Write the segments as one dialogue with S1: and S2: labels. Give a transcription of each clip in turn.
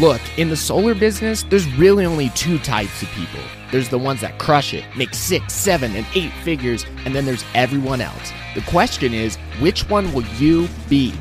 S1: Look, in the solar business, there's really only two types of people. There's the ones that crush it, make six, seven, and eight figures, and then there's everyone else. The question is, which one will you be?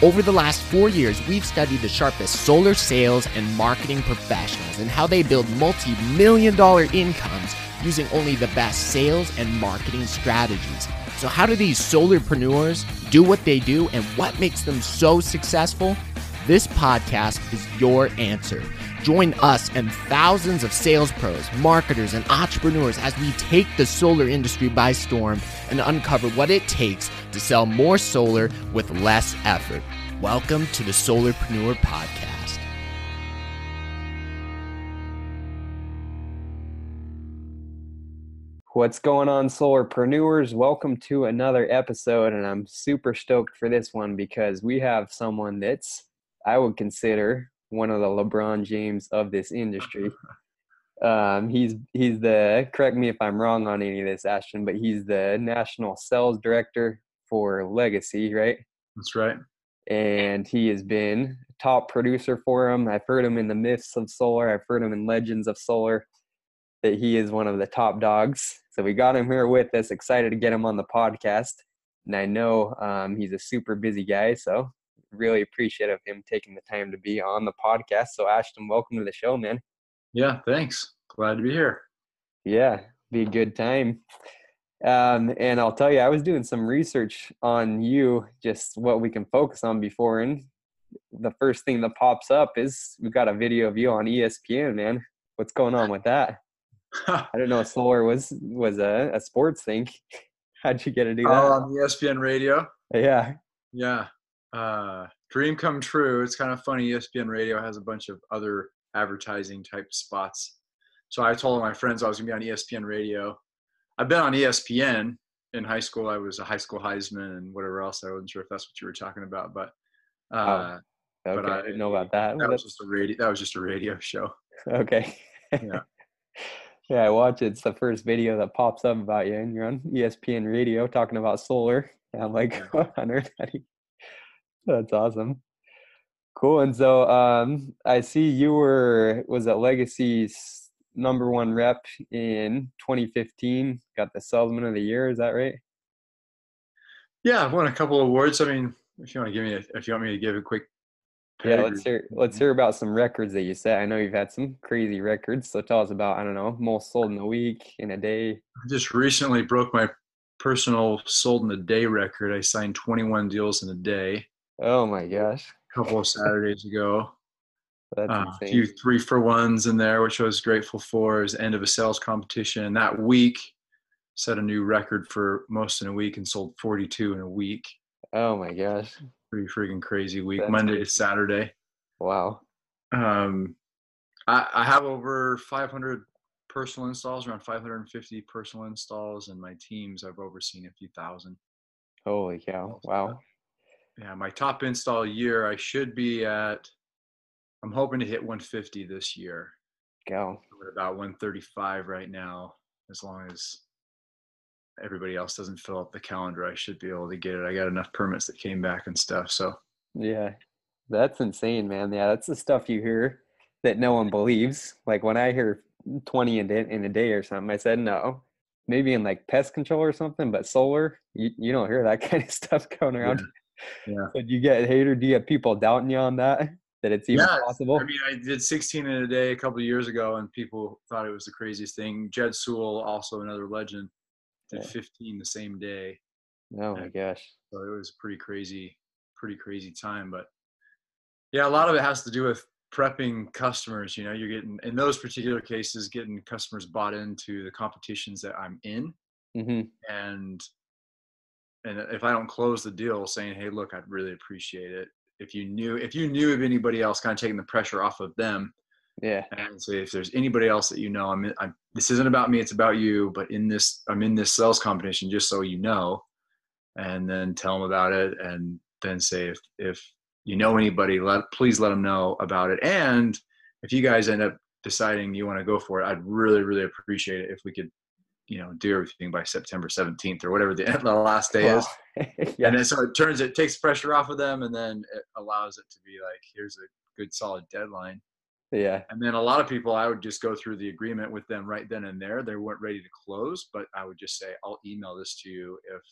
S1: Over the last four years, we've studied the sharpest solar sales and marketing professionals and how they build multi million dollar incomes using only the best sales and marketing strategies. So, how do these solarpreneurs do what they do and what makes them so successful? This podcast is your answer. Join us and thousands of sales pros, marketers, and entrepreneurs as we take the solar industry by storm and uncover what it takes to sell more solar with less effort. Welcome to the Solarpreneur Podcast.
S2: What's going on, solarpreneurs? Welcome to another episode, and I'm super stoked for this one because we have someone that's I would consider one of the LeBron James of this industry. Um, he's he's the correct me if I'm wrong on any of this, Ashton, but he's the national sales director for Legacy, right?
S3: That's right.
S2: And he has been top producer for him. I've heard him in the myths of solar. I've heard him in legends of solar. That he is one of the top dogs. So we got him here with us. Excited to get him on the podcast. And I know um, he's a super busy guy, so really appreciate of him taking the time to be on the podcast. So Ashton, welcome to the show, man.
S3: Yeah, thanks. Glad to be here.
S2: Yeah, be a good time. Um, and I'll tell you, I was doing some research on you, just what we can focus on before. And the first thing that pops up is we've got a video of you on ESPN, man. What's going on with that? I don't know. If solar was was a, a sports thing. How'd you get to do that?
S3: Oh, on ESPN radio.
S2: Yeah.
S3: Yeah uh, dream come true. It's kind of funny. ESPN Radio has a bunch of other advertising type spots. So I told my friends I was gonna be on ESPN Radio. I've been on ESPN in high school. I was a high school Heisman and whatever else. I wasn't sure if that's what you were talking about, but uh,
S2: oh, okay. but I didn't know about that.
S3: That was just a radio. That was just a radio show.
S2: Okay. Yeah. yeah, I watch it. It's the first video that pops up about you, and you're on ESPN Radio talking about solar. And I'm like, what on earth? How do you that's awesome. Cool. And so um, I see you were was at Legacy's number one rep in 2015. Got the Salesman of the Year. Is that right?
S3: Yeah, I've won a couple awards. I mean, if you want to give me, a, if you want me to give a quick.
S2: Yeah, let's hear let's hear about some records that you set. I know you've had some crazy records. So tell us about I don't know most sold in a week in a day.
S3: I just recently broke my personal sold in a day record. I signed 21 deals in a day.
S2: Oh my gosh.
S3: A couple of Saturdays ago.
S2: That's uh,
S3: a few three for ones in there, which I was grateful for. As end of a sales competition. and That week set a new record for most in a week and sold 42 in a week.
S2: Oh my gosh.
S3: Pretty freaking crazy week. That's Monday crazy. to Saturday.
S2: Wow.
S3: Um, I, I have over 500 personal installs, around 550 personal installs, and my teams I've overseen a few thousand.
S2: Holy cow! Wow
S3: yeah, my top install year, I should be at. I'm hoping to hit 150 this year.
S2: Go.
S3: We're about 135 right now. As long as everybody else doesn't fill up the calendar, I should be able to get it. I got enough permits that came back and stuff. So.
S2: Yeah, that's insane, man. Yeah, that's the stuff you hear that no one believes. Like when I hear 20 in, in a day or something, I said no. Maybe in like pest control or something, but solar, you, you don't hear that kind of stuff going around.
S3: Yeah.
S2: So do you get hater? Do you have people doubting you on that? That it's even yeah, possible?
S3: I mean, I did 16 in a day a couple years ago, and people thought it was the craziest thing. Jed Sewell, also another legend, did yeah. 15 the same day.
S2: Oh my gosh!
S3: So it was pretty crazy, pretty crazy time. But yeah, a lot of it has to do with prepping customers. You know, you're getting in those particular cases, getting customers bought into the competitions that I'm in,
S2: mm-hmm.
S3: and and if I don't close the deal saying, "Hey, look, I'd really appreciate it," if you knew if you knew of anybody else, kind of taking the pressure off of them,
S2: yeah,
S3: and say if there's anybody else that you know, I'm, I'm this isn't about me, it's about you, but in this, I'm in this sales competition, just so you know, and then tell them about it, and then say if if you know anybody, let please let them know about it, and if you guys end up deciding you want to go for it, I'd really really appreciate it if we could you know do everything by September 17th or whatever the, the last day is. yeah. And then so it turns it takes pressure off of them and then it allows it to be like here's a good solid deadline.
S2: Yeah.
S3: And then a lot of people, I would just go through the agreement with them right then and there. They weren't ready to close, but I would just say, I'll email this to you if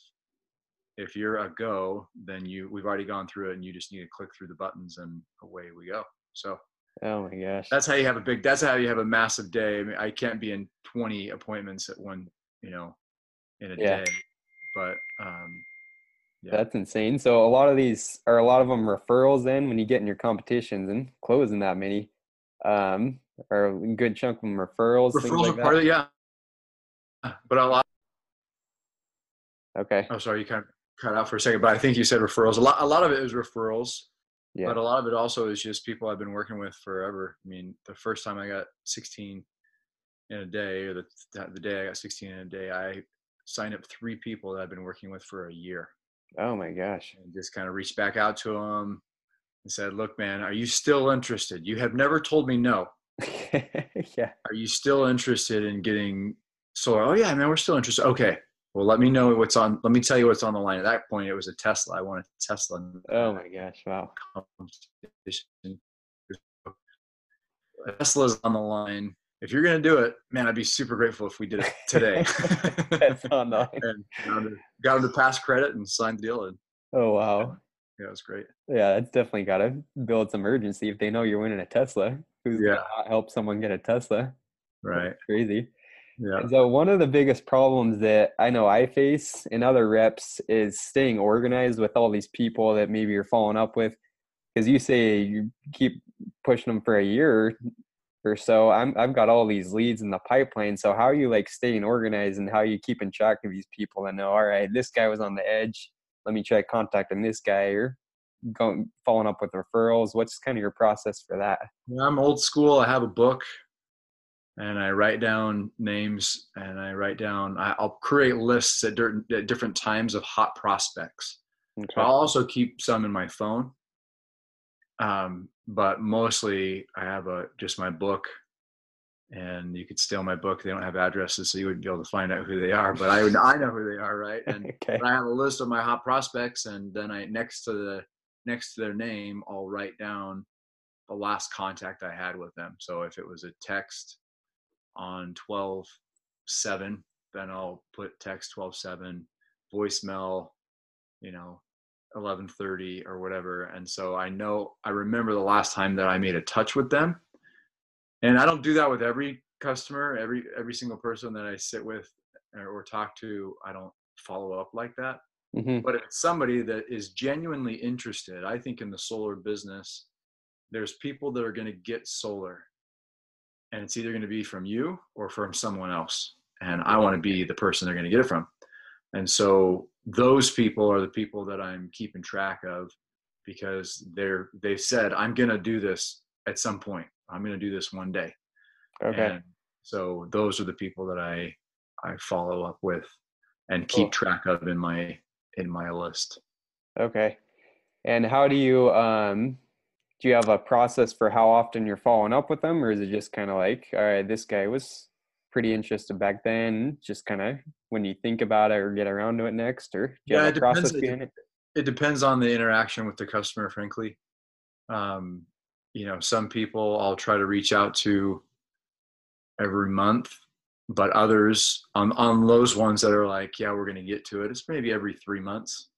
S3: if you're a go, then you we've already gone through it and you just need to click through the buttons and away we go. So
S2: Oh my gosh.
S3: that's how you have a big that's how you have a massive day. I mean, I can't be in 20 appointments at one, you know, in a
S2: Yeah.
S3: day. But um yeah.
S2: That's insane. So a lot of these are a lot of them referrals then when you get in your competitions and closing that many. Um or a good chunk of them referrals.
S3: referrals
S2: like
S3: are part of
S2: that.
S3: it, yeah. But a lot
S2: Okay.
S3: oh sorry, you kind of cut out for a second, but I think you said referrals. A lot a lot of it is referrals.
S2: Yeah.
S3: But a lot of it also is just people I've been working with forever. I mean, the first time I got 16 in a day, or the the day I got 16 in a day, I signed up three people that I've been working with for a year,
S2: Oh my gosh.
S3: and just kind of reached back out to them and said, "Look, man, are you still interested? You have never told me no.
S2: yeah.
S3: Are you still interested in getting solar? Oh yeah, man, we're still interested. Okay, well, let me know what's on. Let me tell you what's on the line. At that point, it was a Tesla. I wanted a Tesla.
S2: Oh my gosh. Wow.
S3: Tesla's on the line. If you're gonna do it, man, I'd be super grateful if we did it today.
S2: That's on the
S3: and got him, to, got to pass credit and signed the deal. And
S2: Oh wow.
S3: yeah, it was great.
S2: Yeah, that's definitely gotta build some urgency if they know you're winning a Tesla. Who's
S3: Yeah.
S2: gonna help someone get a Tesla?
S3: Right.
S2: Crazy.
S3: Yeah.
S2: And So one of the biggest problems that I know I face in other reps is staying organized with all these people that maybe you're following up with. Because you say you keep pushing them for a year or so. I'm I've got all these leads in the pipeline. So how are you like staying organized and how are you keeping track of these people and know, all right, this guy was on the edge. Let me try contacting this guy or going following up with referrals. What's kind of your process for that?
S3: Yeah, I'm old school. I have a book and I write down names and I write down, I'll create lists at, dirt, at different times of hot prospects.
S2: Okay.
S3: I'll also keep some in my phone. Um, but mostly I have a just my book and you could steal my book. They don't have addresses, so you wouldn't be able to find out who they are. But I would I know who they are, right? And
S2: okay.
S3: I have a list of my hot prospects, and then I next to the next to their name, I'll write down the last contact I had with them. So if it was a text on 12 7, then I'll put text 12 7, voicemail, you know, 11:30 or whatever. And so I know I remember the last time that I made a touch with them. And I don't do that with every customer, every every single person that I sit with or, or talk to, I don't follow up like that.
S2: Mhm.
S3: But if it's somebody that is genuinely interested, I think in the solar business, there's people that are going to get solar. And it's either going to be from you or from someone else. And I want to be the person they're going to get it from. And so those people are the people that I'm keeping track of because they're they've said, I'm going to do this at some point. I'm going to do this one day.
S2: Okay.
S3: And so those are the people that I I follow up with and keep
S2: Cool.
S3: track of in my in my list.
S2: Okay. And how do you um do you have a process for how often you're following up with them or is it just kind of like all right this guy was pretty interested back then just kind of when you think about it or get around to it next or do you
S3: Yeah,
S2: have
S3: it
S2: process
S3: depends.
S2: it?
S3: It depends on the interaction with the customer, frankly. Um, you know, some people I'll try to reach out to every month, but others on on those ones that are like, yeah, we're going to get to it. It's maybe every three months.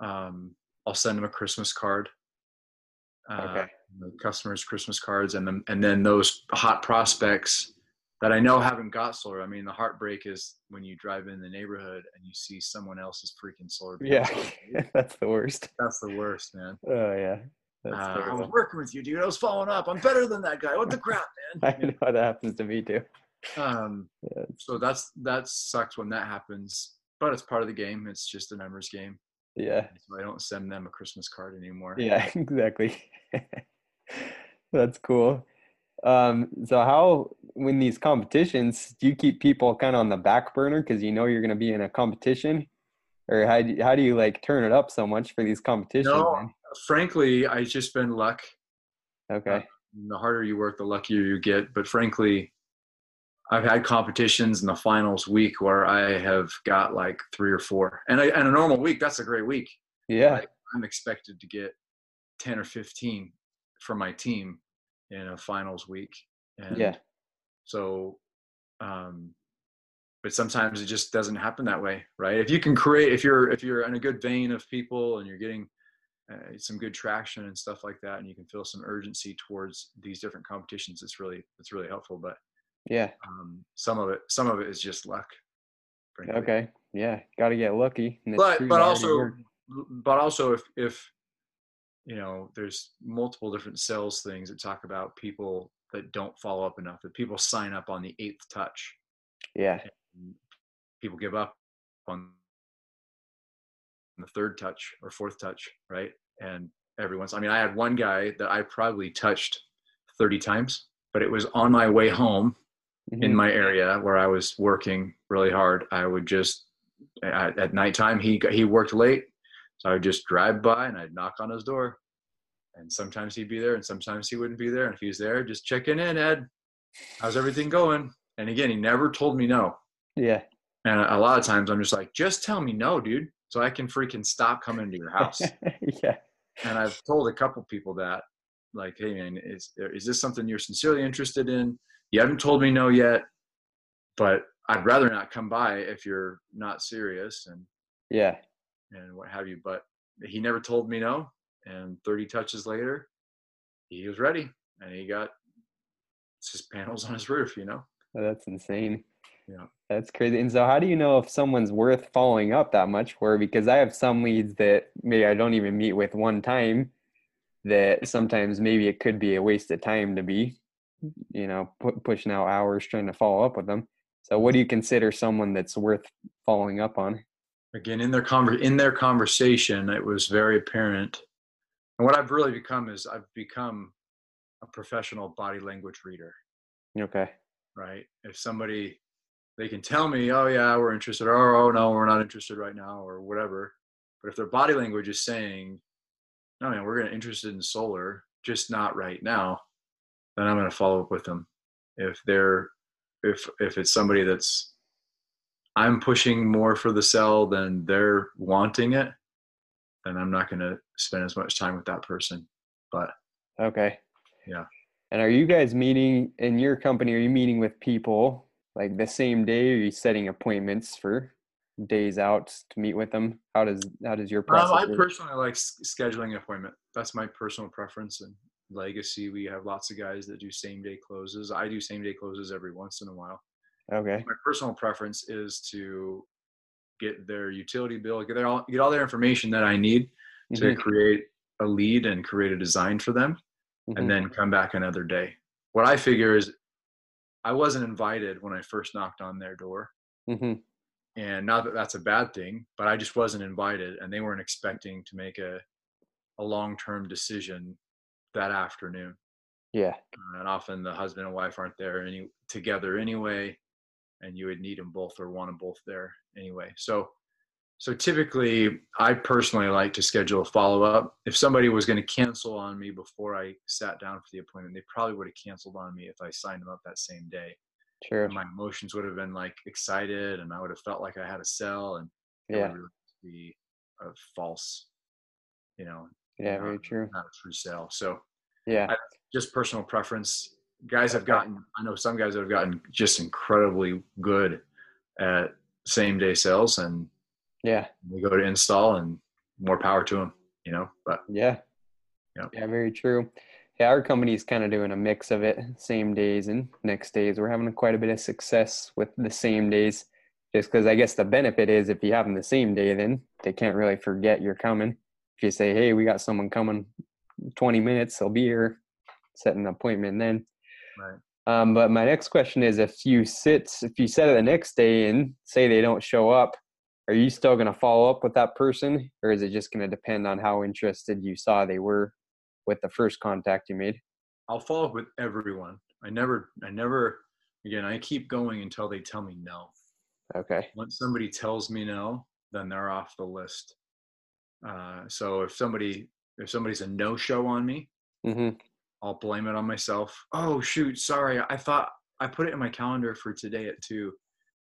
S3: Um, I'll send them a Christmas card. Uh,
S2: Okay.
S3: the customers Christmas cards, and then and then those hot prospects that I know haven't got solar. I mean, the heartbreak is when you drive in the neighborhood and you see someone else's freaking solar.
S2: Yeah. That's the worst.
S3: that's the worst, man.
S2: Oh yeah.
S3: Uh, I was working with you, dude. I was following up. I'm better than that guy. What the crap, man?
S2: I know that happens to me too.
S3: um,
S2: Yeah.
S3: so that's that sucks when that happens, but it's part of the game. It's just a numbers game.
S2: Yeah.
S3: So I don't send them a Christmas card anymore.
S2: Yeah, exactly. That's cool. Um, so how when these competitions, do you keep people kind of on the back burner because you know you're going to be in a competition, or how do you, how do you like turn it up so much for these competitions?
S3: No.
S2: man?
S3: Frankly, I just been luck.
S2: Okay.
S3: the harder you work, the luckier you get. But frankly, I've had competitions in the finals week where I have got like three or four, and I, and a normal week that's a great week.
S2: Yeah.
S3: I'm expected to get ten or fifteen from my team, in a finals week. And
S2: yeah.
S3: So, um, but sometimes it just doesn't happen that way, right? If you can create, if you're if you're in a good vein of people and you're getting uh, some good traction and stuff like that, and you can feel some urgency towards these different competitions, it's really it's really helpful. But
S2: yeah,
S3: um, some of it some of it is just luck.
S2: Frankly. Okay, yeah, got to get lucky.
S3: But but also but also if if you know there's multiple different sales things that talk about people that don't follow up enough that people sign up on the eighth touch
S2: yeah
S3: people give up on the third touch or fourth touch right and everyone's i mean i had one guy that i probably touched 30 times but it was on my way home mm-hmm. in my area where i was working really hard i would just at, at nighttime he he worked late so I would just drive by and I'd knock on his door. And sometimes he'd be there and sometimes he wouldn't be there. And if he was there, just checking in, Ed. How's everything going? And again, he never told me no.
S2: Yeah.
S3: And a lot of times I'm just like, just tell me no, dude, so I can freaking stop coming to your house.
S2: yeah.
S3: And I've told a couple people that, like, hey man, is is this something you're sincerely interested in? You haven't told me no yet, but I'd rather not come by if you're not serious. And
S2: yeah,
S3: and what have you. But he never told me no. And 30 touches later, he was ready and he got his panels on his roof, you know?
S2: Oh, that's insane.
S3: Yeah.
S2: That's crazy. And so, how do you know if someone's worth following up that much for? Because I have some leads that maybe I don't even meet with one time that sometimes maybe it could be a waste of time to be, you know, pu- pushing out hours trying to follow up with them. So, what do mm-hmm. you consider someone that's worth following up on?
S3: again in their conver- in their conversation it was very apparent. And what i've really become is i've become a professional body language reader.
S2: Okay.
S3: Right? If somebody they can tell me oh yeah we're interested or oh no we're not interested right now or whatever. But if their body language is saying no man we're going to interested in solar just not right now then i'm going to follow up with them if they're if if it's somebody that's I'm pushing more for the sell than they're wanting it, then I'm not going to spend as much time with that person. But
S2: okay,
S3: yeah.
S2: And are you guys meeting in your company? Are you meeting with people like the same day? Are you setting appointments for days out to meet with them? How does how does your process? Um,
S3: I personally like scheduling an appointment. That's my personal preference. And legacy, we have lots of guys that do same day closes. I do same day closes every once in a while.
S2: Okay.
S3: My personal preference is to get their utility bill, get their all, get all their information that I need mm-hmm. to create a lead and create a design for them, mm-hmm. and then come back another day. What I figure is, I wasn't invited when I first knocked on their door,
S2: mm-hmm.
S3: and not that that's a bad thing, but I just wasn't invited, and they weren't expecting to make a a long term decision that afternoon.
S2: Yeah.
S3: Uh, and often the husband and wife aren't there any together anyway and you would need them both or want them both there anyway. So, so typically, I personally like to schedule a follow up. If somebody was going to cancel on me before I sat down for the appointment, they probably would have canceled on me if I signed them up that same day.
S2: Sure.
S3: And my emotions would have been like excited, and I would have felt like I had a sell, and
S2: yeah, it would
S3: really be a false, you know.
S2: Yeah, very true.
S3: Not a true sale. So
S2: yeah, I,
S3: just personal preference. Guys have gotten i know some guys have gotten just incredibly good at same day sales and
S2: yeah.
S3: they go to install and more power to them you know but
S2: yeah.
S3: Yeah,
S2: yeah very true. Yeah our company's kind of doing a mix of it same days and next days. We're having quite a bit of success with the same days just because i guess the benefit is if you have them the same day then they can't really forget you're coming if you say hey we got someone coming 20 minutes they'll be here set an appointment then
S3: Right.
S2: Um, but my next question is if you sit, if you set it the next day and say they don't show up, are you still going to follow up with that person or is it just going to depend on how interested you saw they were with the first contact you made?
S3: I'll follow up with everyone. I never, I never, again, I keep going until they tell me no.
S2: Okay.
S3: Once somebody tells me no, then they're off the list. Uh, so if somebody, if somebody's a no show on me,
S2: mm-hmm.
S3: I'll blame it on myself. Oh shoot, sorry. I thought I put it in my calendar for today at two.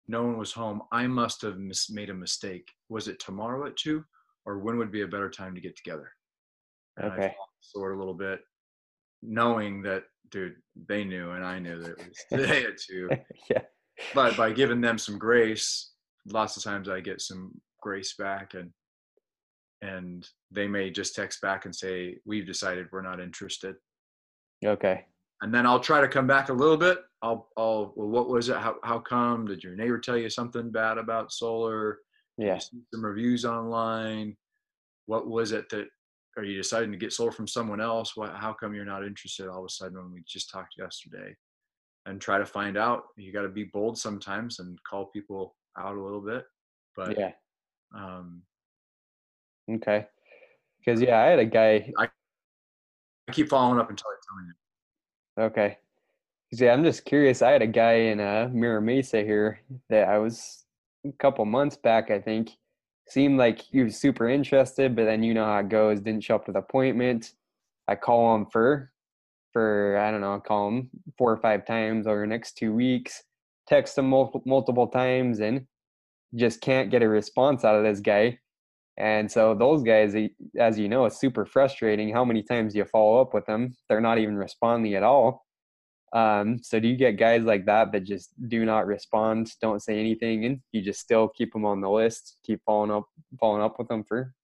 S3: No one was home. I must have mis- made a mistake. Was it tomorrow at two, or when would be a better time to get together?
S2: And okay.
S3: Sort a little bit. knowing that dude they knew and i knew that it was today at two.
S2: yeah.
S3: but by giving them some grace lots of times i get some grace back and and they may just text back and say we've decided we're not interested.
S2: Okay.
S3: and then i'll try to come back a little bit. I'll i'll well what was it? How, how come? Did your neighbor tell you something bad about solar?
S2: Yeah.
S3: some reviews online? What was it that are you deciding to get solar from someone else? What how come you're not interested all of a sudden when we just talked yesterday? And try to find out. You got to be bold sometimes and call people out a little bit but
S2: Yeah.
S3: um
S2: Okay. Because yeah, I had a guy.
S3: i keep following up until i tell you
S2: Okay. 'Cause, yeah, I'm just curious. I had a guy in uh, Mira Mesa here that I was a couple months back. I think seemed like he was super interested, but then you know how it goes. Didn't show up to the appointment. I call him for for I don't know. I call him four or five times over the next two weeks. Text him multiple multiple times and just can't get a response out of this guy. And so those guys, eh, as you know, it's super frustrating. How many times do you follow up with them? They're not even responding at all. Um, so do you get guys like that that just do not respond, don't say anything, and you just still keep them on the list, keep following up, following up with them for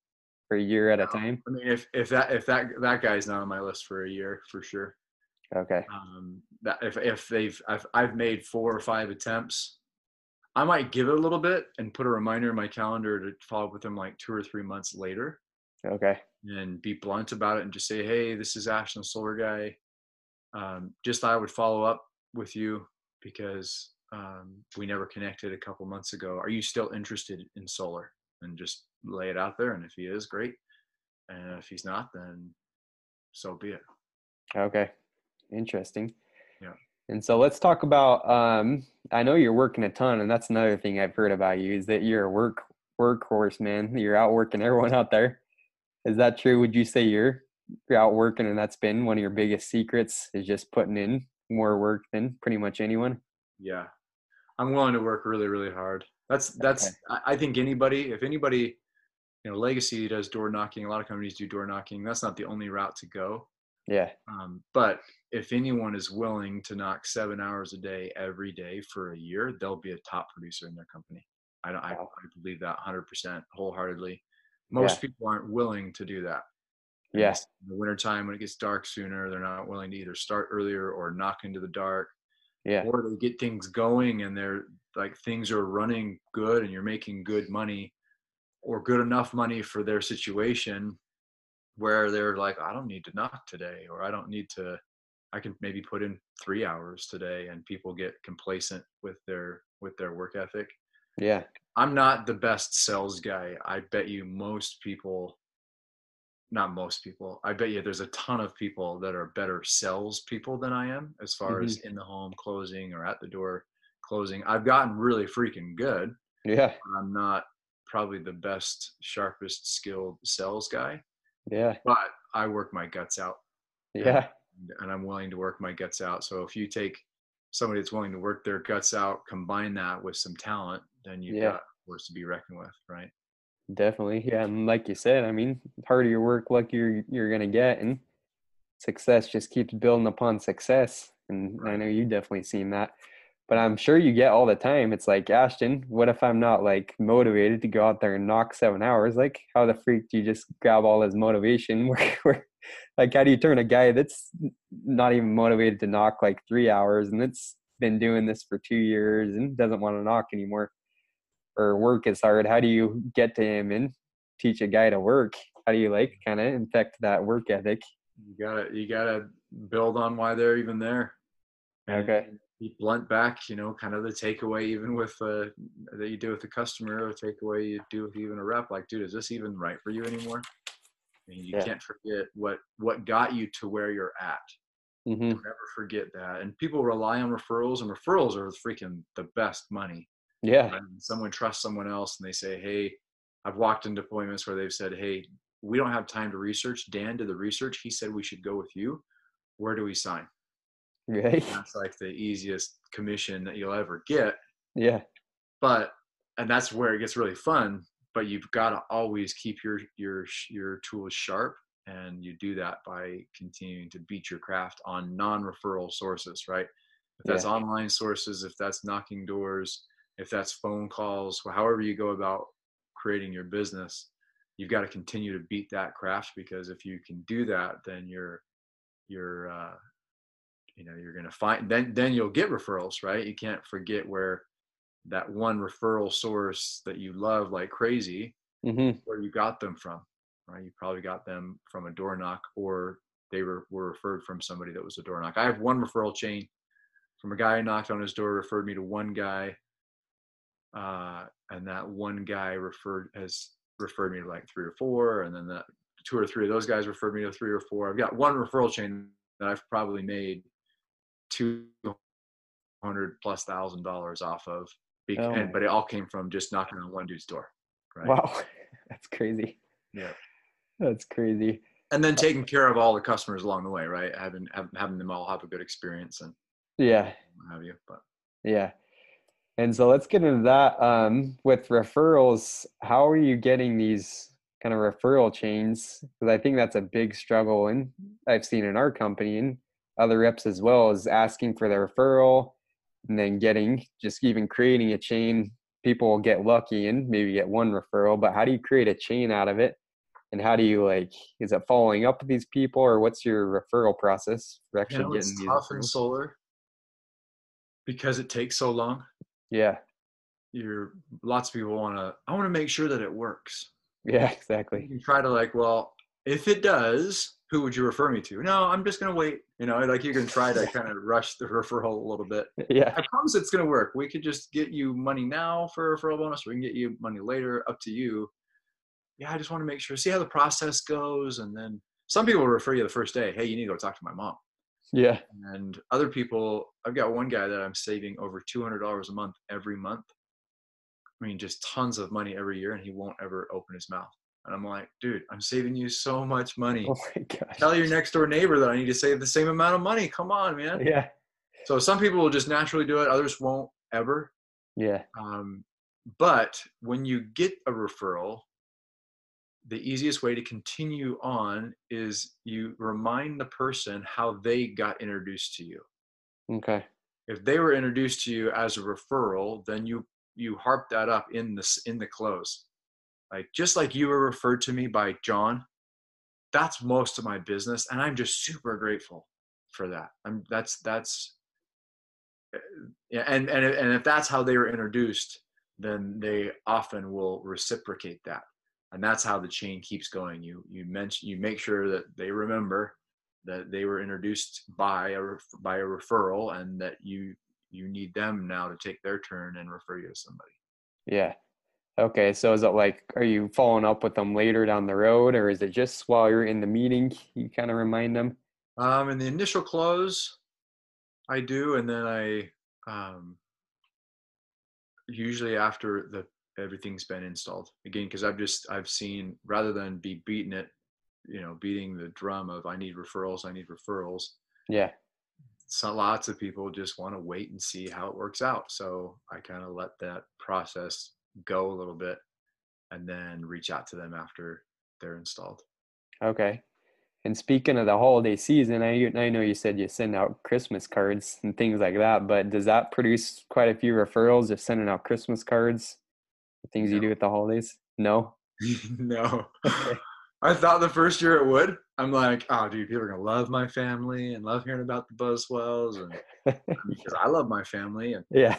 S2: for a year at a time?
S3: i mean if if that if that that guy's not on my list for a year for sure
S2: Okay.
S3: um that if if they've i've, I've made four or five attempts i might give it a little bit and put a reminder in my calendar to follow up with them like two or three months later
S2: Okay.
S3: and be blunt about it and just say hey this is ashton solar guy um, just thought i would follow up with you because um, we never connected a couple months ago are you still interested in solar and just lay it out there and if he is great and if he's not then so be it
S2: Okay. Interesting. And so let's talk about um I know you're working a ton and that's another thing I've heard about you is that you're a work workhorse, man. You're out working everyone out there. Is that true? Would you say you're you're out working and that's been one of your biggest secrets is just putting in more work than pretty much anyone?
S3: yeah i'm willing to work really really hard that's that's
S2: Okay.
S3: I think anybody if anybody you know legacy does door knocking a lot of companies do door knocking that's not the only route to go
S2: Yeah.
S3: um, but if anyone is willing to knock seven hours a day every day for a year they'll be a top producer in their company i don't I,
S2: Wow.
S3: I believe that 100% wholeheartedly most people aren't willing to do that
S2: Yes.
S3: in the wintertime when it gets dark sooner they're not willing to either start earlier or knock into the dark
S2: Yeah.
S3: or they get things going and they're like things are running good and you're making good money or good enough money for their situation where they're like i don't need to knock today or i don't need to i can maybe put in three hours today and people get complacent with their with their work ethic.
S2: Yeah.
S3: i'm not the best sales guy. I bet you most people not most people i bet you there's a ton of people that are better sales people than i am as far mm-hmm. as in the home closing or at the door closing. I've gotten really freaking good
S2: Yeah.
S3: i'm not probably the best sharpest skilled sales guy
S2: Yeah.
S3: but i work my guts out
S2: Yeah.
S3: and i'm willing to work my guts out so if you take somebody that's willing to work their guts out combine that with some talent then you've
S2: Yeah.
S3: got force to be reckoned with right
S2: Definitely. Yeah. And like you said, I mean, harder your work, luckier you're you're gonna get and success just keeps building upon success. And I know you definitely seen that. But I'm sure you get all the time. It's like, Ashton, what if I'm not like motivated to go out there and knock seven hours? Like, how the freak do you just grab all this motivation? Like how do you turn a guy that's not even motivated to knock like three hours and that's been doing this for two years and doesn't want to knock anymore? or work as hard how do you get to him and teach a guy to work how do you like kind of infect that work ethic
S3: you gotta you gotta build on why they're even there and Blunt back you know kind of the takeaway even with uh that you do with the customer or takeaway you do with even a rep like dude is this even right for you anymore I mean, you
S2: Yeah.
S3: can't forget what what got you to where you're at
S2: hmm
S3: Don't ever forget that and people rely on referrals and referrals are freaking the best money
S2: yeah
S3: when someone trusts someone else and they say, Hey, I've walked into appointments where they've said, Hey, we don't have time to research. Dan did the research. He said we should go with you. Where do we sign?
S2: Right
S3: that's like the easiest commission that you'll ever get.
S2: yeah
S3: But and that's where it gets really fun. But you've got to always keep your your your tools sharp and you do that by continuing to beat your craft on non-referral sources right if that's
S2: Yeah.
S3: online sources if that's knocking doors if that's phone calls however you go about creating your business you've got to continue to beat that craft because if you can do that then you're you're uh, you know you're going to find then then you'll get referrals right? You can't forget where that one referral source that you love like crazy
S2: hmm
S3: where you got them from right? You probably got them from a door knock or they were, were referred from somebody that was a door knock. I have one referral chain from a guy who knocked on his door referred me to one guy uh, and that one guy referred has referred me to like three or four and then that two or three of those guys referred me to three or four. I've got one referral chain that i've probably made 200 plus thousand dollars off of bec-
S2: Oh
S3: and, but it all came from just knocking on one dude's door right
S2: Wow, that's crazy.
S3: Yeah.
S2: That's crazy.
S3: and then taking care of all the customers along the way, right? Having having, having them all have a good experience and
S2: Yeah,
S3: have you. But
S2: yeah. And so let's get into that. Um, with referrals, how are you getting these kind of referral chains? Because I think that's a big struggle, and I've seen in our company and other reps as well, is asking for the referral and then getting just even creating a chain. People will get lucky and maybe get one referral, but how do you create a chain out of it? And how do you like? Is it following up with these people, or what's your referral process for
S3: you
S2: actually
S3: know,
S2: getting
S3: it's tough in solar because it takes so long.
S2: Yeah,
S3: You're lots of people want to. I want to make sure that it works.
S2: yeah, exactly.
S3: You can try to like, well, if it does, who would you refer me to? No, I'm just gonna wait. You know, like you can try to kind of rush the referral a little bit.
S2: Yeah,
S3: I promise it's gonna work. We could just get you money now for a referral bonus. Or we can get you money later. Up to you. Yeah, I just want to make sure. See how the process goes, and then some people refer you the first day. Hey, you need to go talk to my mom.
S2: yeah,
S3: And other people, I've got one guy that I'm saving over two hundred dollars a month every month. I mean, just tons of money every year, and he won't ever open his mouth. And I'm like, dude, I'm saving you so much money.
S2: Oh my gosh.
S3: Tell your next door neighbor that I need to save the same amount of money. Come on, man.
S2: Yeah,
S3: So some people will just naturally do it. Others won't ever.
S2: yeah,
S3: Um, but when you get a referral, the easiest way to continue on is you remind the person how they got introduced to you.
S2: okay,
S3: If they were introduced to you as a referral, then you you harp that up in this in the close. Like just like you were referred to me by John, that's most of my business, and I'm just super grateful for that. I'm that's that's eh, yeah, and and and if that's how they were introduced, then they often will reciprocate that, and that's how the chain keeps going. You you mention you make sure that they remember that they were introduced by a by a referral, and that you you need them now to take their turn and refer you to somebody.
S2: yeah. Okay, so is it like, are you following up with them later down the road, or is it just while you're in the meeting you kind of remind them?
S3: Um, in the initial close, I do, and then I um, usually after the everything's been installed again because I've just I've seen rather than be beating it, you know, beating the drum of I need referrals, I need referrals.
S2: Yeah,
S3: So lots of people just want to wait and see how it works out. So I kind of let that process go a little bit, and then reach out to them after they're installed.
S2: okay. And speaking of the holiday season, I I know you said you send out Christmas cards and things like that, but does that produce quite a few referrals? Just sending out Christmas cards, things you do at the holidays? No.
S3: no.
S2: Okay.
S3: I thought the first year it would. I'm like, oh, dude, people are gonna love my family and love hearing about the Buswells, and because I love my family and
S2: yeah,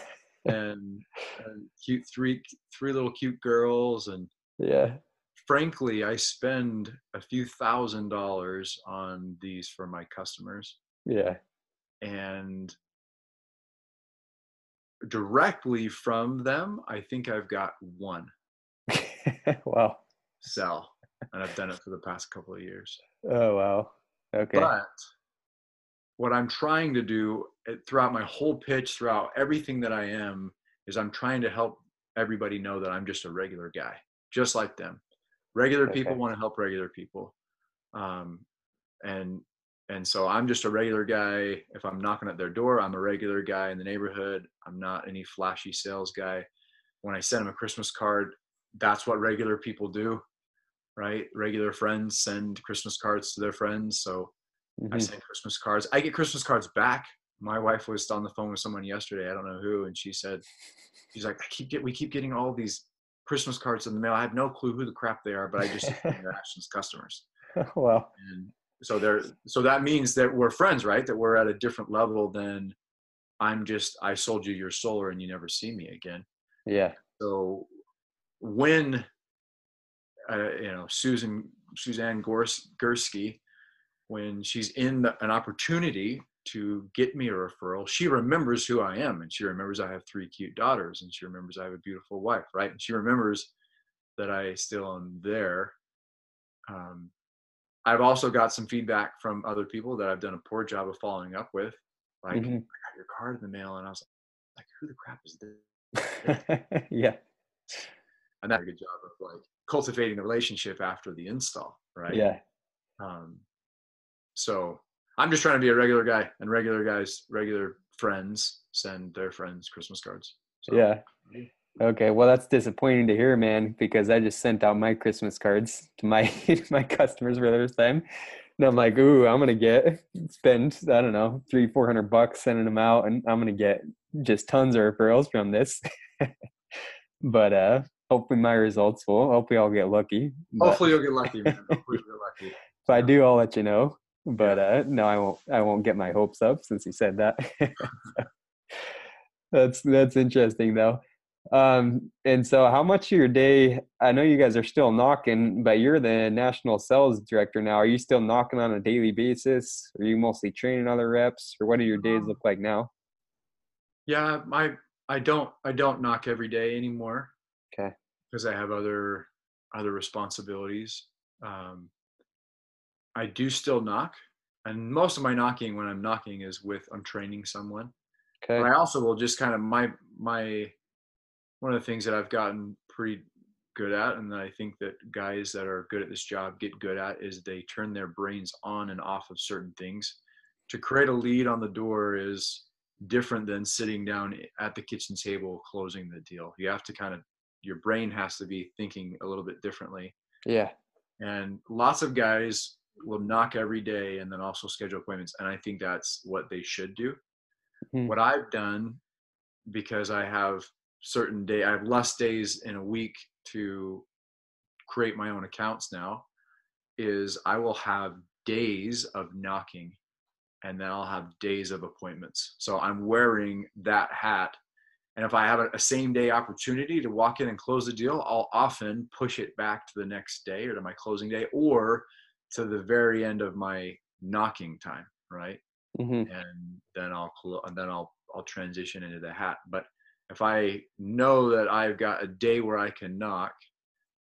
S3: and, and cute three three little cute girls, and
S2: yeah,
S3: frankly, I spend a few thousand dollars on these for my customers,
S2: yeah.
S3: and directly from them, I think I've got one
S2: wow.
S3: sell, and I've done it for the past couple of years.
S2: Oh wow. Okay.
S3: But what I'm trying to do uh, throughout my whole pitch, throughout everything that I am, is I'm trying to help everybody know that I'm just a regular guy, just like them. Regular people want to help regular people, um, and and so I'm just a regular guy. If I'm knocking at their door, I'm a regular guy in the neighborhood. I'm not any flashy sales guy. When I send them a Christmas card, that's what regular people do. right? Regular friends send Christmas cards to their friends, so
S2: Mhm.
S3: I send Christmas cards. I get Christmas cards back. My wife was on the phone with someone yesterday. I don't know who, and she said, "She's like, I keep get we keep getting all these Christmas cards in the mail. I have no clue who the crap they are, but I just they're Ashton's customers."
S2: well,
S3: And so they're so that means that we're friends, right? That we're at a different level than I'm just I sold you your solar and you never see me again.
S2: yeah.
S3: So when uh, you know Susan Suzanne Gors, Gursky, when she's in the, an opportunity to get me a referral, she remembers who I am and she remembers I have three cute daughters and she remembers I have a beautiful wife, right? And she remembers that I still am there. Um, I've also got some feedback from other people that I've done a poor job of following up with, like
S2: Mhm.
S3: I got your card in the mail, and I was like, who the crap is this?
S2: yeah.
S3: and that's a good job of like cultivating the relationship after the install, right?
S2: Yeah.
S3: Um, so I'm just trying to be a regular guy, and regular guys, regular friends send their friends Christmas cards. So,
S2: Yeah. Okay. Well, that's disappointing to hear, man, because I just sent out my Christmas cards to my my customers for the first time. And I'm like, ooh, I'm gonna get spend I don't know three four hundred bucks sending them out, and I'm gonna get just tons of referrals from this. but uh, hopefully my results will. Hopefully I'll get lucky. But
S3: Hopefully you'll get lucky, man. Hopefully you'll get lucky.
S2: if I do, I'll let you know. But uh, no, I won't. I won't get my hopes up since he said that. that's that's interesting though. Um, and so, how much of your day? I know you guys are still knocking, but you're the national sales director now. Are you still knocking on a daily basis? Are you mostly training other reps, or what do your days
S3: Um,
S2: look like now?
S3: Yeah, my I don't I don't knock every day anymore.
S2: Okay.
S3: Because I have other other responsibilities. Um, I do still knock, and most of my knocking when I'm knocking is with I'm training someone.
S2: Okay.
S3: But I also will just kind of my my one of the things that I've gotten pretty good at, and that I think that guys that are good at this job get good at, is they turn their brains on and off of certain things. To create a lead on the door is different than sitting down at the kitchen table closing the deal. You have to kind of your brain has to be thinking a little bit differently.
S2: Yeah.
S3: And lots of guys will knock every day and then also schedule appointments. And I think that's what they should do.
S2: Mhm.
S3: What I've done, because I have certain day, I have less days in a week to create my own accounts now, is I will have days of knocking and then I'll have days of appointments. So I'm wearing that hat. And if I have a, a same day opportunity to walk in and close the deal, I'll often push it back to the next day or to my closing day or to the very end of my knocking time, right?
S2: hmm
S3: And then I'll and then I'll I'll transition into the hat. But if I know that I've got a day where I can knock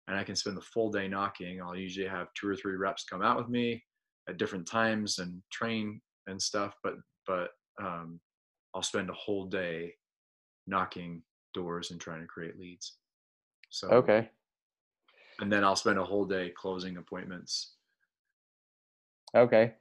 S3: and I can spend the full day knocking, I'll usually have two or three reps come out with me at different times and train and stuff. But but um, I'll spend a whole day knocking doors and trying to create leads. So
S2: Okay.
S3: and then I'll spend a whole day closing appointments.
S2: Okay.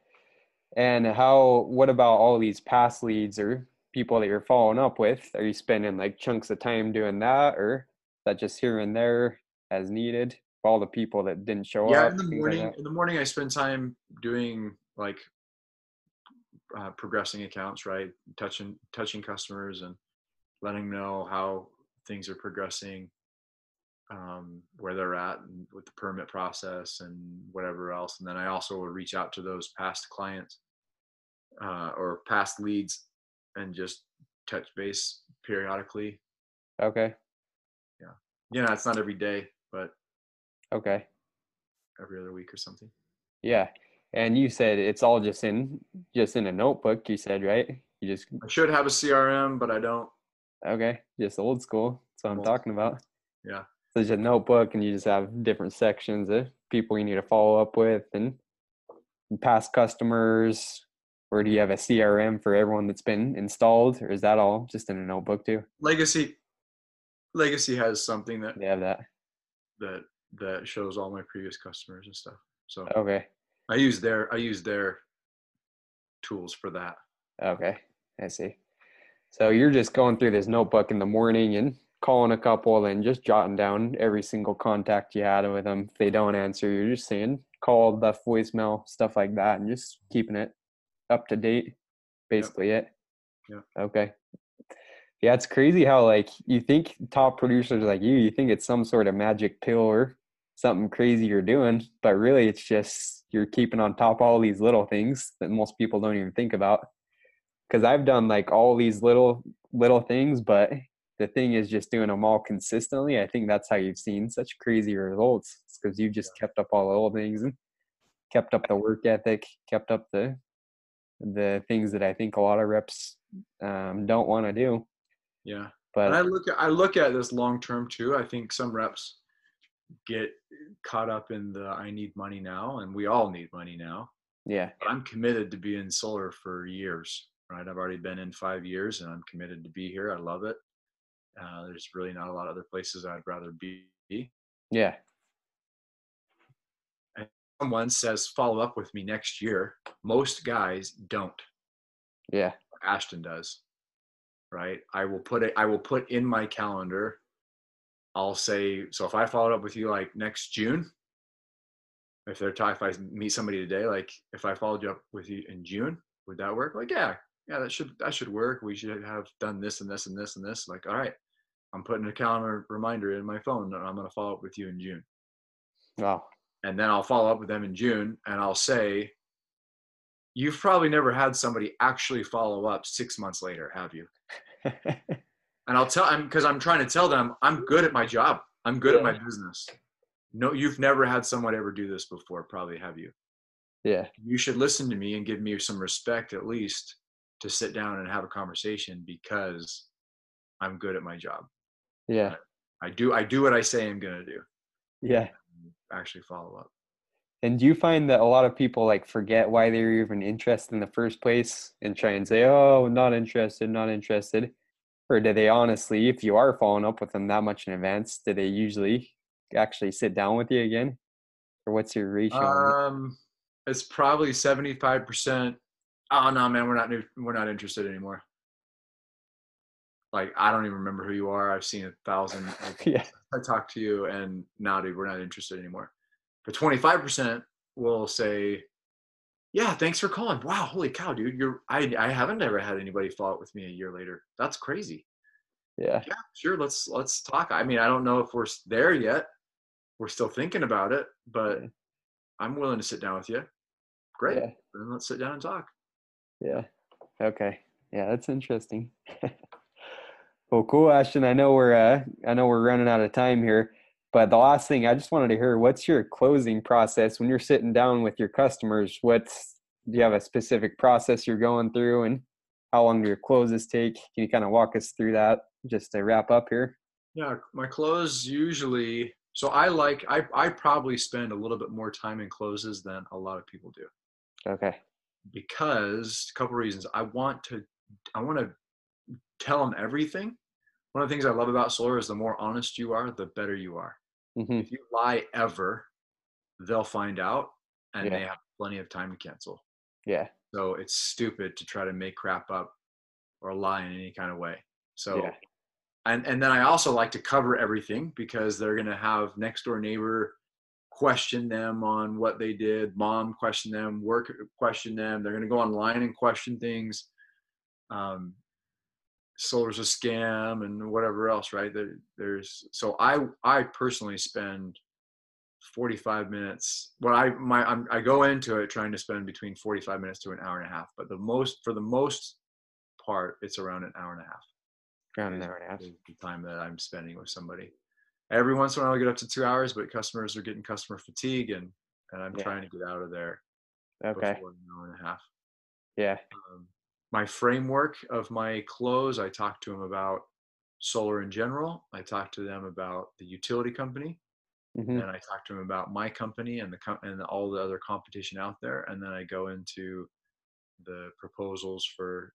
S2: And how, what about all these past leads or people that you're following up with? Are you spending like chunks of time doing that or that just here and there as needed all the people that didn't show
S3: yeah
S2: up?
S3: Yeah, in the
S2: things like
S3: morning in the morning i spend time doing like uh, progressing accounts right touching touching customers and letting them know how things are progressing um, where they're at and with the permit process and whatever else and then i also will reach out to those past clients uh, or past leads and just touch base periodically
S2: Okay. Yeah.
S3: You know it's not every day but
S2: Okay.
S3: every other week or something
S2: Yeah. And you said it's all just in, just in a notebook, you said, right? You just,
S3: i should have a crm but i don't
S2: okay. Just old school. That's what I'm
S3: Old
S2: talking about.
S3: yeah
S2: Just a notebook and you just have different sections of people you need to follow up with and past customers or do you have a crm for everyone that's been installed or is that all just in a notebook too?
S3: Legacy legacy has something that
S2: they have that.
S3: that that shows all my previous customers and stuff so
S2: okay.
S3: I use their i use their tools for that.
S2: Okay i see. So you're just going through this notebook in the morning and calling a couple and just jotting down every single contact you had with them. If they don't answer, you're just saying call, left voicemail, stuff like that, and just keeping it up to date. Basically,
S3: yep.
S2: it. Yeah. Okay. Yeah, it's crazy how like you think top producers like you, you think it's some sort of magic pill or something crazy you're doing, but really it's just you're keeping on top of all these little things that most people don't even think about. Because I've done like all these little little things, but the thing is just doing them all consistently. I think that's how you've seen such crazy results. because you've just kept up all the old things and kept up the work ethic, kept up the the things that I think a lot of reps um, don't want to do.
S3: Yeah. But and I look at I look at this long term too. I think some reps get caught up in the I need money now, and we all need money now.
S2: Yeah.
S3: But I'm committed to be in solar for years. Right. I've already been in five years, and I'm committed to be here. I love it. Uh, there's really not a lot of other places I'd rather be.
S2: Yeah.
S3: And someone says follow up with me next year. Most guys don't.
S2: Yeah.
S3: Ashton does right? I will put it, I will put in my calendar, I'll say, so if I followed up with you like next June, if they're talking, if I meet somebody today, like if I followed you up with you in June, would that work? Like, yeah, yeah, that should, that should work. We should have done this and this and this and this. Like, all right, I'm putting a calendar reminder in my phone and I'm going to follow up with you in June.
S2: Wow.
S3: And then I'll follow up with them in June and I'll say, you've probably never had somebody actually follow up six months later, have you? and I'll tell them because I'm trying to tell them I'm good at my job. I'm good yeah. at my business. No, you've never had someone ever do this before, probably have you?
S2: Yeah.
S3: You should listen to me and give me some respect at least to sit down and have a conversation because I'm good at my job.
S2: Yeah.
S3: I do I do what I say I'm gonna do.
S2: Yeah.
S3: Actually follow up.
S2: And do you find that a lot of people like forget why they are even interested in the first place and try and say, "Oh, not interested, not interested," or do they honestly, if you are following up with them that much in advance, do they usually actually sit down with you again, or what's your ratio?
S3: Um, it's probably seventy five percent. Oh no, man, we're not we're not interested anymore. Like I don't even remember who you are. I've seen a thousand. Like, yeah. I talked to you, and now, dude, we're not interested anymore. But 25% will say, yeah, thanks for calling. Wow, holy cow, dude. You're I I haven't ever had anybody follow up with me a year later. That's crazy.
S2: Yeah.
S3: Yeah, sure. Let's let's talk. I mean, I don't know if we're there yet. We're still thinking about it, but. I'm willing to sit down with you. Great. Yeah. Then let's sit down and talk.
S2: Yeah. Okay. Yeah, that's interesting. well, cool, Ashton. I know we're uh, I know we're running out of time here. But the last thing I just wanted to hear, what's your closing process when you're sitting down with your customers? What's do you have a specific process you're going through, and how long do your closes take? Can you kind of walk us through that just to wrap up here?
S3: Yeah, my close usually. So I like I I probably spend a little bit more time in closes than a lot of people do.
S2: Okay.
S3: Because a couple reasons. I want to I want to tell them everything one of the things I love about solar is the more honest you are, the better you are. Mm-hmm. If you lie ever, they'll find out and yeah. they have plenty of time to cancel.
S2: Yeah.
S3: So it's stupid to try to make crap up or lie in any kind of way. So yeah. and and then I also like to cover everything because they're gonna have next door neighbor question them on what they did, mom question them, work question them. They're gonna go online and question things. Um, solar's a scam and whatever else right there, there's so i i personally spend 45 minutes what i my I'm, i go into it trying to spend between 45 minutes to an hour and a half but the most for the most part it's around an hour and a half
S2: around an hour and a half
S3: the time that i'm spending with somebody every once in a while i get up to two hours but customers are getting customer fatigue and and i'm yeah. trying to get out of there
S2: okay
S3: an hour and a half
S2: yeah
S3: um, my framework of my close, I talk to them about solar in general. I talk to them about the utility company, mm-hmm. and I talk to them about my company and the com- and all the other competition out there. And then I go into the proposals for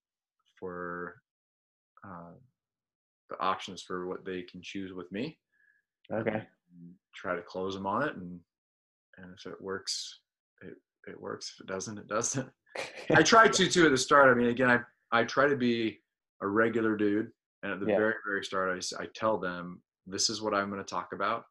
S3: for uh, the options for what they can choose with me.
S2: Okay.
S3: Try to close them on it, and and if it works, it it works. If it doesn't, it doesn't. I try to too at the start. I mean, again, I I try to be a regular dude. And at the
S2: Yeah.
S3: very, very start, I I tell them, this is what I'm going to talk about.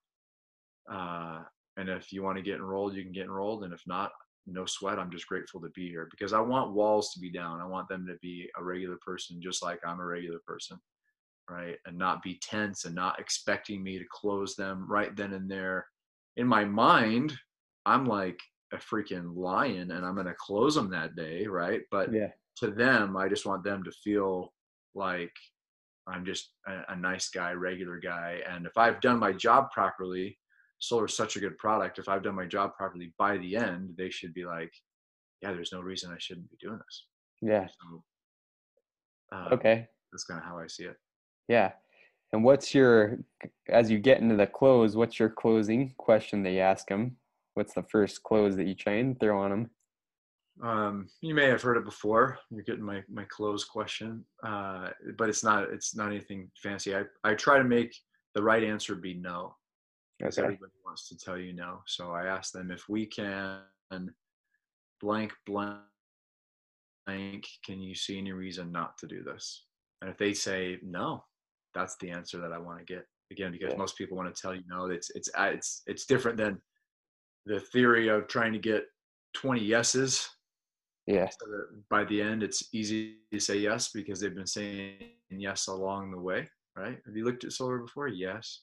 S3: Uh, and if you want to get enrolled, you can get enrolled. And if not, no sweat. I'm just grateful to be here because I want walls to be down. I want them to be a regular person, just like I'm a regular person, right? And not be tense and not expecting me to close them right then and there. In my mind, I'm like a freaking lion and I'm going to close them that day, right? But
S2: Yeah.
S3: to them, I just want them to feel like I'm just a, a nice guy, regular guy. And if I've done my job properly, solar is such a good product. If I've done my job properly by the end, they should be like, yeah, there's no reason I shouldn't be doing this.
S2: Yeah.
S3: So, uh,
S2: Okay.
S3: That's kind of how I see it.
S2: Yeah. And what's your, as you get into the close, what's your closing question that you ask them? What's the first close that you try and throw on them?
S3: Um, you may have heard it before. You're getting my my close question, uh, but it's not it's not anything fancy. I I try to make the right answer be no. because
S2: Okay.
S3: everybody wants to tell you no. So I ask them if we can blank blank blank can you see any reason not to do this? And if they say no, that's the answer that I want to get. Again, because
S2: Yeah.
S3: most people want to tell you no. It's it's it's it's different than the theory of trying to get 20 yeses
S2: Yeah.
S3: so that by the end it's easy to say yes because they've been saying yes along the way right have you looked at solar before yes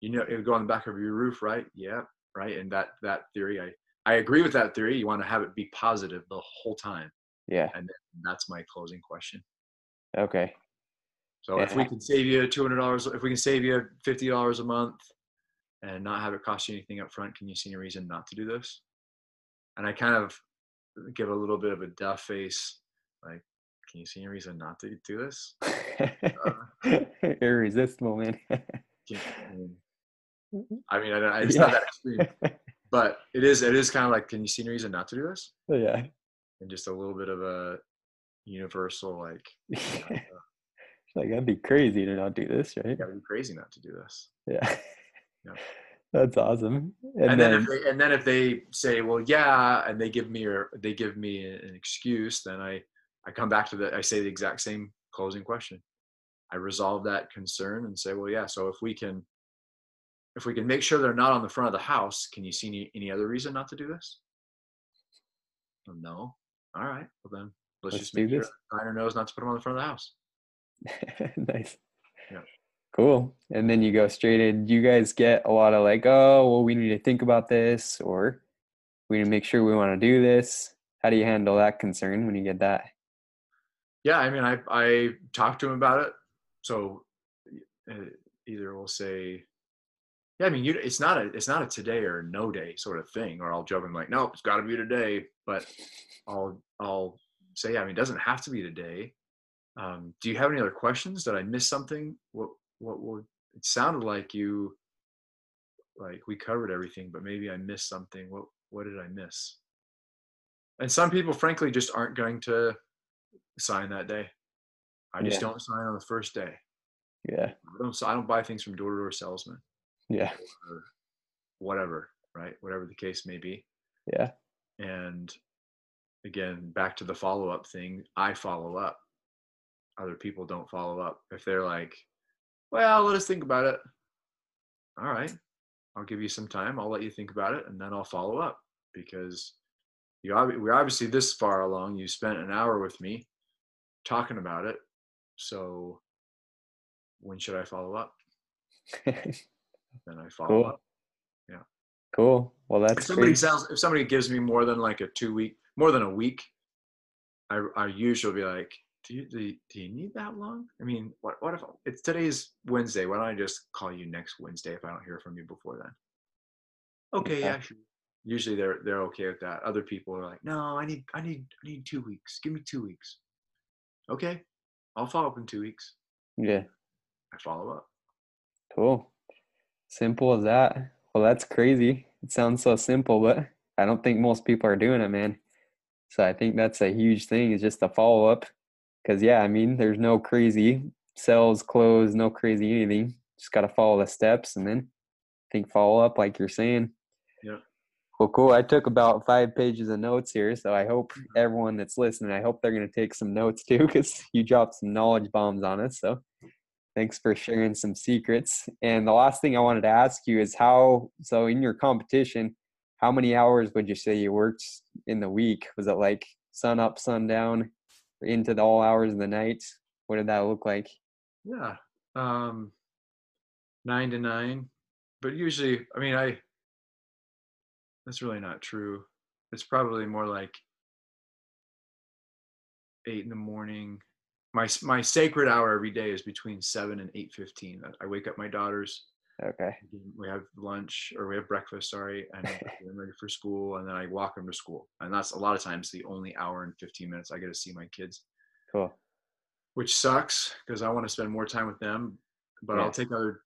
S3: you know it would go on the back of your roof right yeah right and that that theory i i agree with that theory you want to have it be positive the whole time
S2: Yeah.
S3: and that's my closing question
S2: Okay.
S3: So if we can save you $200 if we can save you $50 a month and not have it cost you anything up front can you see any reason not to do this and i kind of give a little bit of a duff face like can you see any reason not to do this
S2: Irresistible, man.
S3: Yeah, I mean, mm-hmm. I mean, I it's not that extreme, but it is. It is kind of like, can you see any reason not to do this?
S2: yeah.
S3: And just a little bit of a universal, like,
S2: like that'd be crazy to not do this, right?
S3: you gotta be crazy not to do this.
S2: Yeah.
S3: Yeah.
S2: That's awesome. And,
S3: And, then,
S2: then,
S3: if they, and then if they say, well, yeah, and they give me or they give me an excuse, then I I come back to the I say the exact same closing question. I resolve that concern and say, well, yeah. So if we can if we can make sure they're not on the front of the house, can you see any, any other reason not to do this? Well, no. All right. Well then let's,
S2: Let's
S3: just
S2: do
S3: make sure
S2: this.
S3: Diner knows not to put them on the front of the house.
S2: nice.
S3: Yeah.
S2: Cool. And then you go straight in. You guys get a lot of like, oh, well, we need to think about this, or we need to make sure we want to do this? How do you handle that concern when you get that?
S3: Yeah, I mean, I I talked to him about it. So uh, either we'll say, yeah, I mean, you it's not a it's not a today or no day sort of thing, or I'll joke and like, nope, it's got to be today. But I'll I'll say, yeah, I mean, it doesn't have to be today. Um, do you have any other questions? Did I miss something? What what would it sounded like you like we covered everything, but maybe I missed something. What what did I miss? And some people, frankly, just aren't going to sign that day. I just
S2: Yeah.
S3: don't sign on the first day.
S2: Yeah.
S3: I don't. I don't buy things from door to door salesmen
S2: Yeah.
S3: or whatever, right? Whatever the case may be.
S2: Yeah.
S3: And again, back to the follow up thing. I follow up. Other people don't follow up. If they're like, "Well, let us think about it." All right, I'll give you some time. I'll let you think about it, and then I'll follow up because you ob- we're obviously this far along. You spent an hour with me talking about it. So when should I follow up? Then I follow
S2: cool.
S3: up. Yeah.
S2: Cool. Well,
S3: If
S2: that's
S3: somebody
S2: great.
S3: sells, if somebody gives me more than like a two week, more than a week, I I usually be like, do you do you, do you need that long? I mean, what what if it's today's Wednesday? Why don't I just call you next Wednesday if I don't hear from you before then? Okay, yeah, sure. Usually they're they're okay with that. Other people are like, no, I need I need I need two weeks. Give me two weeks. Okay, I'll follow up in two weeks.
S2: Yeah.
S3: I follow up.
S2: Cool. Simple as that. Well, that's crazy. It sounds so simple, but I don't think most people are doing it, man. So I think that's a huge thing is just the follow up. Cause yeah, I mean, there's no crazy sales, close, no crazy anything. Just got to follow the steps and then I think follow up like you're saying.
S3: Yeah.
S2: Well, cool. I took about five pages of notes here. So I hope
S3: Mm-hmm.
S2: everyone that's listening, I hope they're going to take some notes too, because you dropped some knowledge bombs on us. So Thanks for sharing some secrets. And the last thing I wanted to ask you is how, so in your competition, how many hours would you say you worked in the week? Was it like sun up, sun down, into the all hours of the night? What did that look like?
S3: Yeah. Um, nine to nine. But usually, I mean, I, that's really not true. It's probably more like eight in the morning. My my sacred hour every day is between seven and eight fifteen. I wake up my daughters.
S2: Okay.
S3: We have lunch or we have breakfast. Sorry, and I'm ready for school, and then I walk them to school. And that's a lot of times the only hour and fifteen minutes I get to see my kids.
S2: Cool.
S3: Which sucks because I want to spend more time with them, but yeah. I'll take other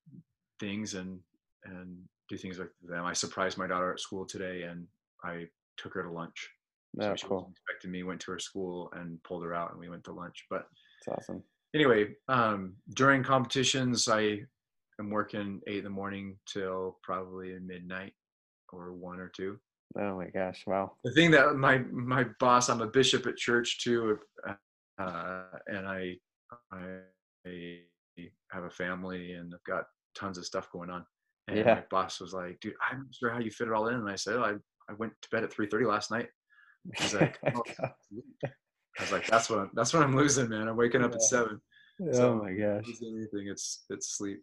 S3: things and and do things with them. I surprised my daughter at school today, and I took her to lunch.
S2: That's so cool.
S3: Expected me, went to her school and pulled her out, and we went to lunch. But
S2: it's awesome.
S3: Anyway, um, during competitions, I am working eight in the morning till probably midnight or one or two.
S2: Oh my gosh! Wow.
S3: The thing that my my boss, I'm a bishop at church too, uh, and I I have a family and I've got tons of stuff going on. And yeah. my boss was like, "Dude, I'm not sure how you fit it all in." And I said, "I I went to bed at 3:30 last night." He's like, oh. I was like, "That's what I'm, that's what I'm losing, man. I'm waking up yeah. at seven.
S2: So oh my gosh!
S3: Anything, it's it's sleep.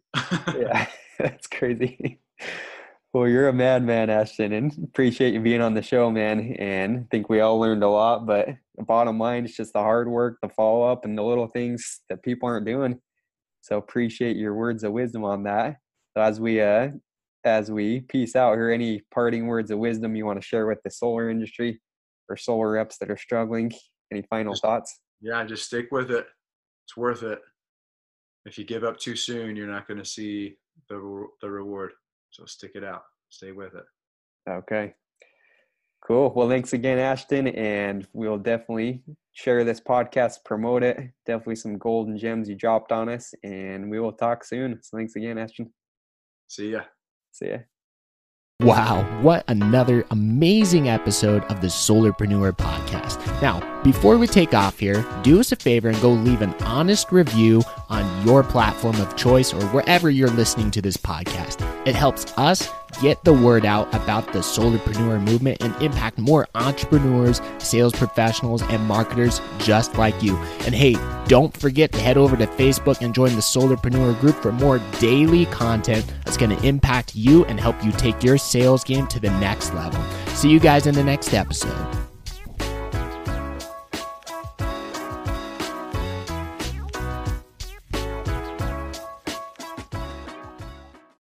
S2: yeah, that's crazy. Well, you're a madman, Ashton, and appreciate you being on the show, man. And I think we all learned a lot. But the bottom line is just the hard work, the follow up, and the little things that people aren't doing. So appreciate your words of wisdom on that. So as we uh as we peace out here, any parting words of wisdom you want to share with the solar industry or solar reps that are struggling? Any final thoughts?
S3: Yeah, just stick with it. It's worth it. If you give up too soon, you're not going to see the the reward. So stick it out. Stay with it.
S2: Okay. Cool. Well, thanks again, Ashton, and we'll definitely share this podcast, promote it. Definitely some golden gems you dropped on us, and we will talk soon. So thanks again, Ashton.
S3: See ya.
S2: See ya.
S1: Wow, what another amazing episode of the Solarpreneur podcast. Now, before we take off here, do us a favor and go leave an honest review on your platform of choice or wherever you're listening to this podcast. It helps us get the word out about the Solarpreneur movement and impact more entrepreneurs, sales professionals, and marketers just like you. And hey, don't forget to head over to Facebook and join the Solarpreneur group for more daily content that's going to impact you and help you take your sales game to the next level. See you guys in the next episode.